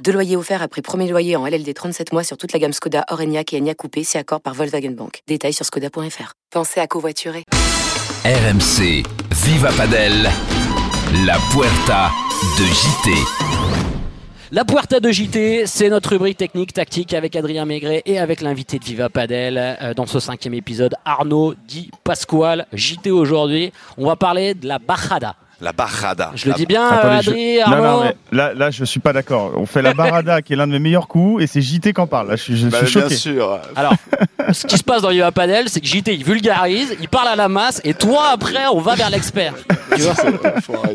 Deux loyers offerts après premier loyer en LLD 37 mois sur toute la gamme Skoda, Orenia et Enya Coupé, si accord par Volkswagen Bank. Détails sur skoda.fr. Pensez à covoiturer. RMC, Viva Padel, la Puerta de JT. La Puerta de JT, c'est notre rubrique technique tactique avec Adrien Maigret et avec l'invité de Viva Padel euh, dans ce cinquième épisode, Arnaud Di Pasquale. JT aujourd'hui, on va parler de la Bajada. La barrada. Je le dis bien, Attendez, je- Adrien, Non, non, mais là, là, je suis pas d'accord. On fait la barada, qui est l'un de mes meilleurs coups, et c'est JT qui en parle. Là, je suis, je Bah, suis bien choqué. sûr. Alors, ce qui se passe dans Viva Padel, c'est que JT il vulgarise, il parle à la masse, et toi après, on va vers l'expert. Tu vois.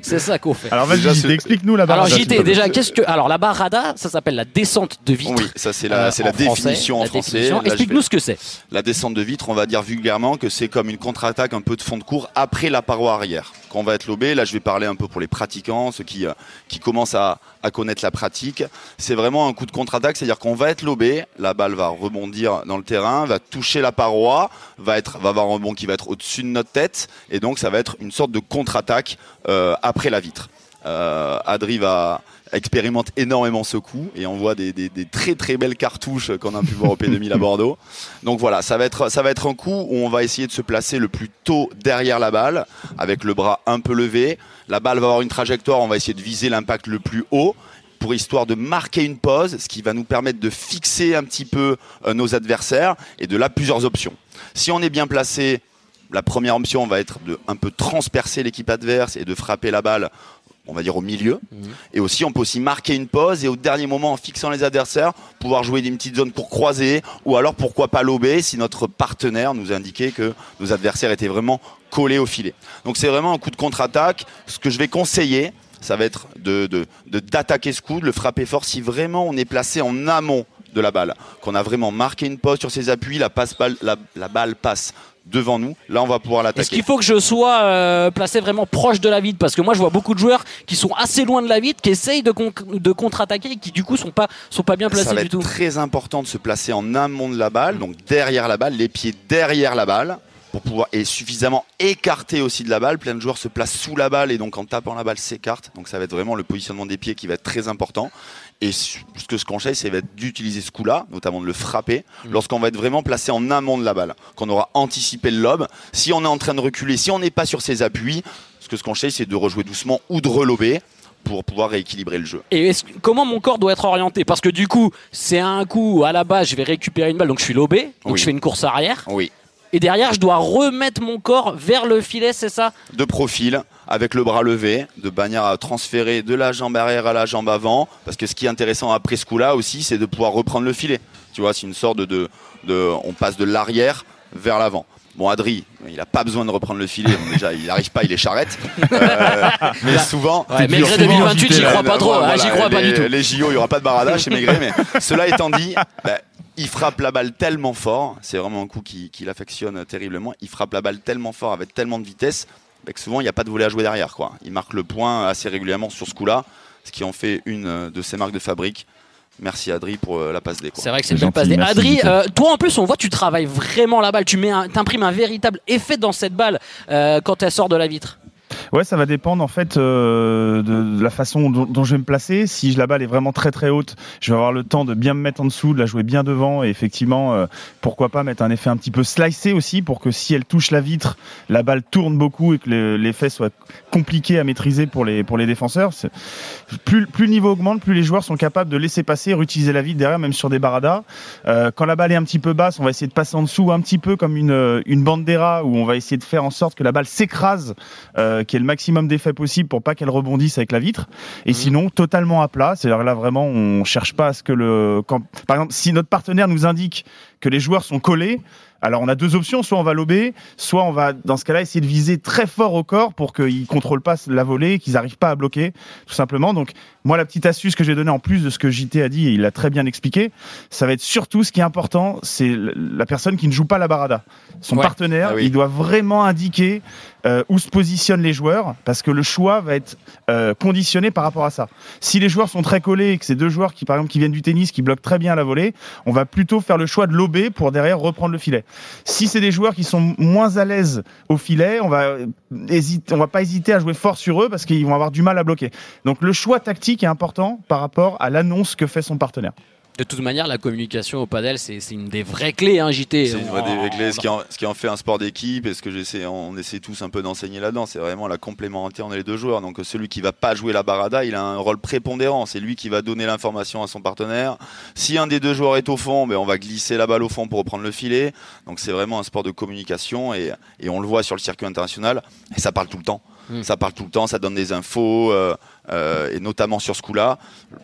C'est ça qu'on fait. Alors vas-y, JT, explique-nous la Alors barada. JT, déjà, qu'est-ce que alors la barrada, ça s'appelle la descente de vitre. Oui, ça c'est la, euh, c'est la définition en français. Explique-nous ce que c'est. La descente de vitre, on va dire vulgairement que c'est comme une contre-attaque un peu de fond de cours après la paroi arrière. Quand on va être lobé, là je vais parler un peu pour les pratiquants, ceux qui, euh, qui commencent à, à connaître la pratique. C'est vraiment un coup de contre-attaque, c'est-à-dire qu'on va être lobé, la balle va rebondir dans le terrain, va toucher la paroi, va, être, avoir un rebond qui va être au-dessus de notre tête, et donc ça va être une sorte de contre-attaque euh, après la vitre. Euh, Adri va expérimente énormément ce coup et on voit des, des- des très très belles cartouches qu'on a pu voir au P2000 à Bordeaux. Donc voilà, ça va être ça va être un coup où on va essayer de se placer le plus tôt derrière la balle avec le bras un peu levé. La balle va avoir une trajectoire, on va essayer de viser l'impact le plus haut pour histoire de marquer une pause, ce qui va nous permettre de fixer un petit peu euh, nos adversaires et de là plusieurs options. Si on est bien placé, la première option va être de un peu transpercer l'équipe adverse et de frapper la balle on va dire au milieu. Et aussi, on peut aussi marquer une pause et au dernier moment, en fixant les adversaires, pouvoir jouer des petites zones pour croiser ou alors pourquoi pas lober si notre partenaire nous indiquait que nos adversaires étaient vraiment collés au filet. Donc c'est vraiment un coup de contre-attaque. Ce que je vais conseiller, ça va être de de- de- d'attaquer ce coup, de le frapper fort si vraiment on est placé en amont de la balle, qu'on a vraiment marqué une pause sur ses appuis, la, passe balle, la, la balle passe devant nous, là on va pouvoir Est-ce l'attaquer. qu'il faut que je sois euh, placé vraiment proche de la vitre? Parce que moi, je vois beaucoup de joueurs qui sont assez loin de la vitre, qui essayent de, con- de contre-attaquer et qui, du coup, sont pas, sont pas bien ça placés va du être tout. très important de se placer en amont de la balle, donc derrière la balle, les pieds derrière la balle, pour pouvoir et suffisamment écarté aussi de la balle. Plein de joueurs se placent sous la balle et donc en tapant la balle s'écartent. Donc ça va être vraiment le positionnement des pieds qui va être très important. Et ce que je conseille, c'est d'utiliser ce coup-là, notamment de le frapper, lorsqu'on va être vraiment placé en amont de la balle, qu'on aura anticipé le lob. Si on est en train de reculer, si on n'est pas sur ses appuis, ce que je conseille, c'est de rejouer doucement ou de relober pour pouvoir rééquilibrer le jeu. Et comment mon corps doit être orienté? Parce que du coup, c'est un coup, à la base, je vais récupérer une balle, donc je suis lobé, donc Oui. je fais une course arrière. Oui. Et derrière, je dois remettre mon corps vers le filet, c'est ça? De profil, avec le bras levé, de manière à transférer de la jambe arrière à la jambe avant. Parce que ce qui est intéressant après ce coup-là aussi, c'est de pouvoir reprendre le filet. Tu vois, c'est une sorte de, de, de- on passe de l'arrière vers l'avant. Bon, Adri, il n'a pas besoin de reprendre le filet. Déjà, il n'arrive pas, il est charrette. Euh, mais souvent, Ouais, Maigret souvent, 2028, j'y JT, crois pas trop, Voilà, hein, j'y crois pas les- du tout. Les JO, il n'y aura pas de barada chez Maigret, mais cela étant dit, bah, il frappe la balle tellement fort, c'est vraiment un coup qui, qui l'affectionne terriblement, il frappe la balle tellement fort avec tellement de vitesse bah, que souvent il n'y a pas de volet à jouer derrière. Quoi. Il marque le point assez régulièrement sur ce coup-là, ce qui en fait une de ses marques de fabrique. Merci Adri pour euh, la passe D. quoi. C'est vrai que c'est une belle passe D. Adri, euh, toi en plus, on voit, tu travailles vraiment la balle. Tu mets, un- imprimes un véritable effet dans cette balle euh, quand elle sort de la vitre. Ouais, ça va dépendre en fait euh, de, la façon dont, je vais me placer. Si la balle est vraiment très très haute, je vais avoir le temps de bien me mettre en dessous, de la jouer bien devant et effectivement, euh, pourquoi pas mettre un effet un petit peu slicé aussi pour que si elle touche la vitre, la balle tourne beaucoup et que le- l'effet soit compliqué à maîtriser pour les pour les défenseurs. Plus, plus le niveau augmente, plus les joueurs sont capables de laisser passer, réutiliser la vitre derrière, même sur des baradas. Euh, quand la balle est un petit peu basse, on va essayer de passer en dessous un petit peu comme une, une bandera où on va essayer de faire en sorte que la balle s'écrase, euh, qu'il y ait le maximum d'effet possible pour pas qu'elle rebondisse avec la vitre. Et sinon, totalement à plat. C'est-à-dire là vraiment, on cherche pas à ce que le. Quand, par exemple, si notre partenaire nous indique que les joueurs sont collés, Alors on a deux options, soit on va lober, soit on va dans ce cas-là essayer de viser très fort au corps pour qu'ils contrôlent pas la volée, qu'ils n'arrivent pas à bloquer, tout simplement. Donc moi la petite astuce que j'ai donnée en plus de ce que JT a dit et il l'a très bien expliqué, ça va être surtout ce qui est important, c'est la personne qui ne joue pas la barada. Son Ouais. partenaire, Ah oui. il doit vraiment indiquer euh, où se positionnent les joueurs parce que le choix va être euh, conditionné par rapport à ça. Si les joueurs sont très collés et que c'est deux joueurs qui par exemple qui viennent du tennis qui bloquent très bien la volée, on va plutôt faire le choix de lober pour derrière reprendre le filet. Si c'est des joueurs qui sont moins à l'aise au filet, on va va pas hésiter à jouer fort sur eux parce qu'ils vont avoir du mal à bloquer. Donc le choix tactique est important par rapport à l'annonce que fait son partenaire. De toute manière, la communication au padel, c'est une des vraies clés, hein, JT. C'est une vraie des clés, ce qui, en, ce qui en fait un sport d'équipe et ce que j'essaie, on essaie tous un peu d'enseigner là-dedans, c'est vraiment la complémentarité entre les deux joueurs. Donc celui qui va pas jouer la barada, il a un rôle prépondérant. C'est lui qui va donner l'information à son partenaire. Si un des deux joueurs est au fond, ben on va glisser la balle au fond pour reprendre le filet. Donc c'est vraiment un sport de communication et, et on le voit sur le circuit international. Et ça parle tout le temps. Mm. Ça parle tout le temps, ça donne des infos, euh, euh, et notamment sur ce coup-là.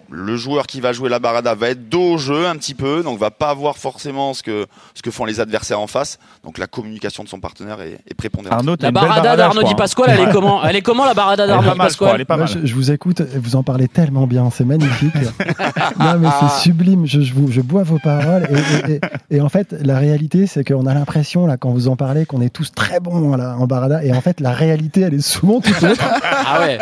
Le joueur qui va jouer la barada va être dos au jeu un petit peu, donc va pas voir forcément ce que, ce que font les adversaires en face. Donc la communication de son partenaire est, est prépondérante. Arnaud, La barada d'Arnaud Di. Pasquale, elle est comment Elle est comment la barada d'Arnaud Di je crois, Pasquale je, je vous écoute, vous en parlez tellement bien, c'est magnifique. non, mais c'est sublime. Je, je, vous- je bois vos paroles. Et, et- et- et en fait, la réalité, c'est qu'on a l'impression, là, quand vous en parlez, qu'on est tous très bons là, en barada. Et en fait, la réalité, elle est souvent tout autre. Ah ouais.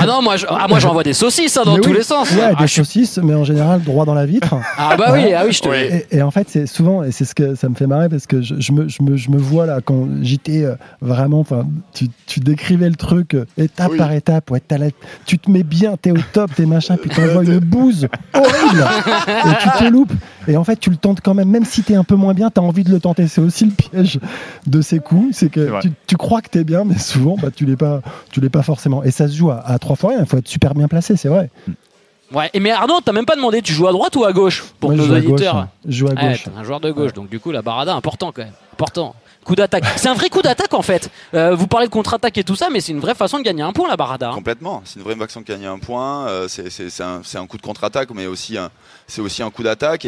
Ah non, moi, je- ah, moi j'envoie des saucisses hein, dans Mais tous oui. les sens. Ouais, Ah, des je suis- saucisses, mais en général, droit dans la vitre. ah bah oui, ah oui, je te. Oui. Et, et en fait, c'est souvent, et c'est ce que ça me fait marrer parce que je, je me, je, me, je me vois là quand j'étais euh, vraiment, enfin, tu, tu décrivais le truc euh, étape Oui. par étape, ouais, la- tu te mets bien, t'es au top, t'es machin, puis t'envoies une bouse horrible et tu te loupes. Et en fait, tu le tentes quand même, même si t'es un peu moins bien, t'as envie de le tenter. C'est aussi le piège de ces coups, c'est que tu, tu crois que t'es bien, mais souvent, bah, tu l'es pas, tu l'es pas forcément. Et ça se joue à, à trois fois rien. Il faut être super bien placé, c'est vrai. Ouais. Et mais Arnaud, t'as même pas demandé, tu joues à droite ou à gauche pour Moi, je nos joue à gauche, auditeurs hein. Je joue à gauche. t'es un joueur de gauche, donc du coup la barada important quand même, important. C'est un vrai coup d'attaque en fait. Euh, vous parlez de contre-attaque et tout ça, mais c'est une vraie façon de gagner un point la barada. Complètement, c'est une vraie façon de gagner un point. euh, c'est- un, coup de contre-attaque, mais aussi c'est aussi un coup d'attaque.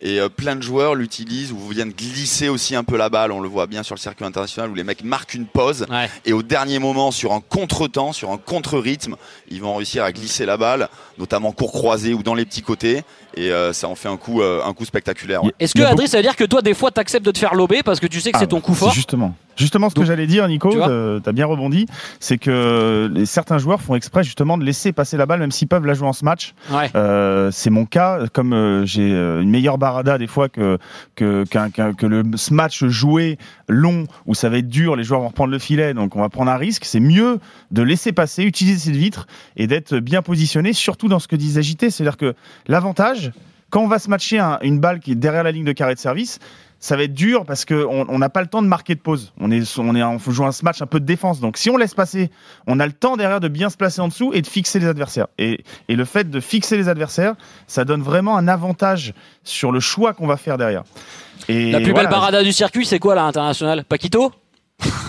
Et euh, plein de joueurs l'utilisent ou viennent glisser aussi un peu la balle. On le voit bien sur le circuit international où les mecs marquent une pause Ouais. et au dernier moment, sur un contre-temps, sur un contre-rythme, ils vont réussir à glisser la balle, notamment court croisé ou dans les petits côtés. Et euh, ça en fait un coup, euh, un coup spectaculaire. ouais. Est-ce que y a Adri, ça veut dire que toi des fois t'acceptes de te faire lober parce que tu sais que Ah, c'est ton coup c'est fort Justement. Justement, ce Donc, que j'allais dire, Nico, tu euh, t'as bien rebondi, c'est que les, certains joueurs font exprès justement de laisser passer la balle, même s'ils peuvent la jouer en ce match. Ouais. Euh, c'est mon cas, comme euh, j'ai euh, une meilleure barada des fois que le match joué long où ça va être dur, les joueurs vont reprendre le filet, donc on va prendre un risque. C'est mieux de laisser passer, utiliser cette vitre et d'être bien positionné, surtout dans ce que disait JT, c'est-à-dire que l'avantage quand on va se matcher un- une balle qui est derrière la ligne de carré de service, ça va être dur parce qu'on on n'a pas le temps de marquer de pause. On est, on est, on jouer un match un peu de défense. Donc si on laisse passer, on a le temps derrière de bien se placer en dessous et de fixer les adversaires. Et, et le fait de fixer les adversaires, ça donne vraiment un avantage sur le choix qu'on va faire derrière. Et La plus voilà. belle barada du circuit, c'est quoi là international? Paquito?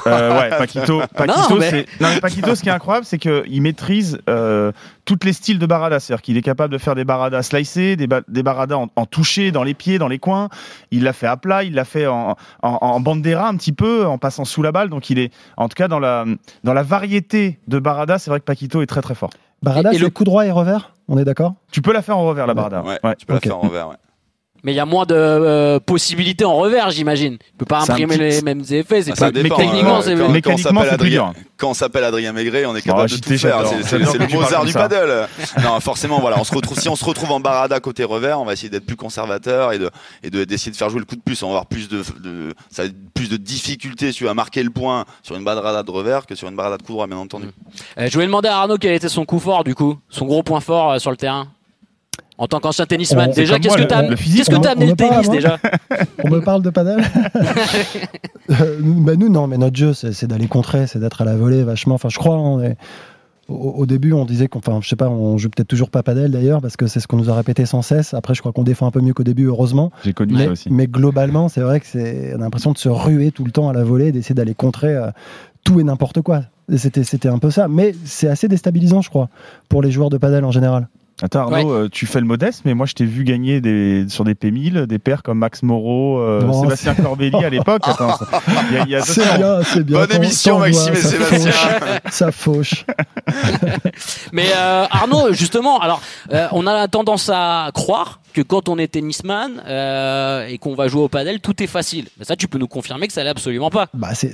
Euh, ouais, Paquito. Paquito, Non, mais- c'est- non, mais Paquito, ce qui est incroyable, c'est qu'il maîtrise euh, tous les styles de barada. C'est-à-dire qu'il est capable de faire des baradas slicés, des, ba- des baradas en, en touché, dans les pieds, dans les coins. Il l'a fait à plat, il l'a fait en, en, en bandera un petit peu, en passant sous la balle. Donc il est, en tout cas, dans la, dans la variété de barada, c'est vrai que Paquito est très très fort. Barada, Et- le- coup droit et revers? On est d'accord? Tu peux la faire en revers, la barada. Ouais, Ouais. tu peux la faire en revers. ouais. Mais il y a moins de euh, possibilités en revers, j'imagine. Tu peux pas C'est imprimer petit- les mêmes effets. C'est Ah, pas... dépend, euh, c'est- quand- quand on mécaniquement, Adrien- dur. Quand on s'appelle Adrien Maigret, on est Oh, capable de tout faire. C'est- C'est c'est le Mozart du paddle. Non, forcément, voilà, on se retrouve, si on se retrouve en barada côté revers, on va essayer d'être plus conservateur et de et de- d'essayer de faire jouer le coup de plus. On va avoir plus de, de ça va être plus de difficultés tu vas marquer le point sur une barada de revers que sur une barada de coup droit, bien entendu. Euh, je voulais demander à Arnaud quel était son coup fort, du coup, son gros point fort euh, sur le terrain. En tant qu'ancien tennisman, On- déjà, qu'est-ce que le physique, qu'est-ce que on amené on le tennis déjà On me parle de padel Euh, bah Nous, non, mais notre jeu, c'est c'est d'aller contrer, c'est d'être à la volée vachement. Enfin, je crois, on est- au, au début, on disait qu'on, enfin, je sais pas, on joue peut-être toujours pas padel d'ailleurs, parce que c'est ce qu'on nous a répété sans cesse. Après, je crois qu'on défend un peu mieux qu'au début, heureusement. J'ai connu Mais, ça aussi. mais globalement, c'est vrai que c'est, on a l'impression de se ruer tout le temps à la volée, d'essayer d'aller contrer euh, tout et n'importe quoi. C'était, c'était un peu ça. Mais c'est assez déstabilisant, je crois, pour les joueurs de padel en général. Attends Arnaud, Ouais. euh, tu fais le modeste, mais moi je t'ai vu gagner des, sur des P1000 des paires comme Max Moreau, euh, Non, Sébastien Corbelli à l'époque. C'est bien, c'est bien. Bonne émission, Maxime et Sébastien. fauche, Ça fauche. Mais euh, Arnaud, justement, alors euh, on a tendance à croire que quand on est tennisman euh, et qu'on va jouer au padel, tout est facile. Mais ça, tu peux nous confirmer que ça l'est absolument pas. Bah, c'est-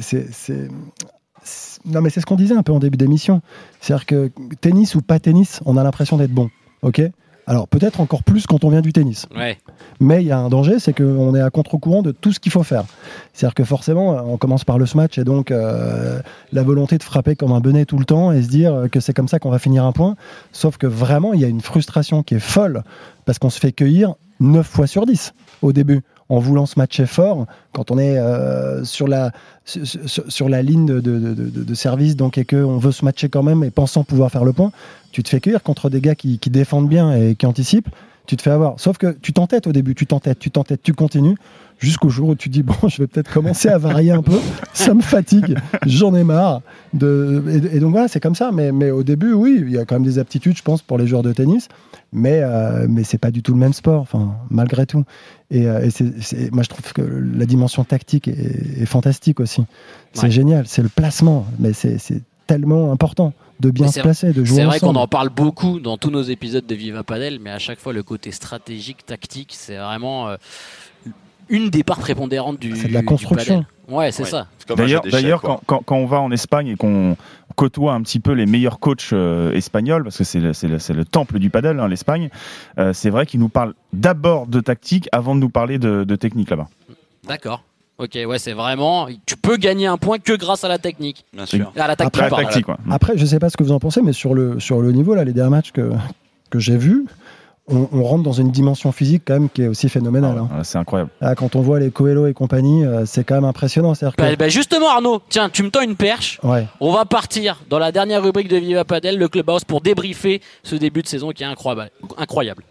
Non, mais c'est ce qu'on disait un peu en début d'émission. C'est-à-dire que tennis ou pas tennis, on a l'impression d'être bon. OK Alors, peut-être encore plus quand on vient du tennis. Ouais. Mais il y a un danger, c'est qu'on est à contre-courant de tout ce qu'il faut faire. C'est-à-dire que forcément, on commence par le smash et donc euh, la volonté de frapper comme un benet tout le temps et se dire que c'est comme ça qu'on va finir un point. Sauf que vraiment, il y a une frustration qui est folle parce qu'on se fait cueillir 9 fois sur 10 au début en voulant se matcher fort quand on est euh, sur, la, sur, la ligne de, de- de- de- service donc et qu'on veut se matcher quand même et pensant pouvoir faire le point, tu te fais cueillir contre des gars qui, qui défendent bien et qui anticipent tu te fais avoir. Sauf que tu t'entêtes au début, tu t'entêtes, tu t'entêtes, tu continues, jusqu'au jour où tu dis bon, je vais peut-être commencer à varier un peu. Ça me fatigue, j'en ai marre. De... Et, et donc voilà, c'est comme ça. Mais, mais au début, oui, il y a quand même des aptitudes, je pense, pour les joueurs de tennis. Mais, euh, mais c'est pas du tout le même sport, enfin, malgré tout. Et, euh, et moi, je trouve que la dimension tactique est, est fantastique aussi. C'est Ouais. génial, c'est le placement, mais c'est tellement important de bien se c'est- placer, de jouer C'est vrai qu'on en parle beaucoup dans tous nos épisodes de Viva Padel, mais à chaque fois, le côté stratégique, tactique, c'est vraiment euh, une des parts prépondérantes du. C'est de la construction. padel. Ouais, c'est Ouais. ça. D'ailleurs, quand, quand- quand on va en Espagne et qu'on côtoie un petit peu les meilleurs coachs euh, espagnols, parce que c'est le, temple du padel, hein, l'Espagne, euh, c'est vrai qu'ils nous parlent d'abord de tactique avant de nous parler de, de technique là-bas. D'accord. Ok, ouais, c'est vraiment. Tu peux gagner un point que grâce à la technique. Bien sûr. À la tactique, Après, la pardon. tactique, quoi. Après, je sais pas ce que vous en pensez, mais sur le, sur le niveau, là, les derniers matchs que, que j'ai vus, on, on rentre dans une dimension physique quand même qui est aussi phénoménale. hein. Ah, C'est incroyable. Là, quand on voit les Coelho et compagnie, euh, c'est quand même impressionnant. C'est-à-dire que- Bah, bah, justement, Arnaud, tiens, tu me tends une perche. Ouais. On va partir dans la dernière rubrique de Viva Padel, le Clubhouse, pour débriefer ce début de saison qui est incroyable. incroyable.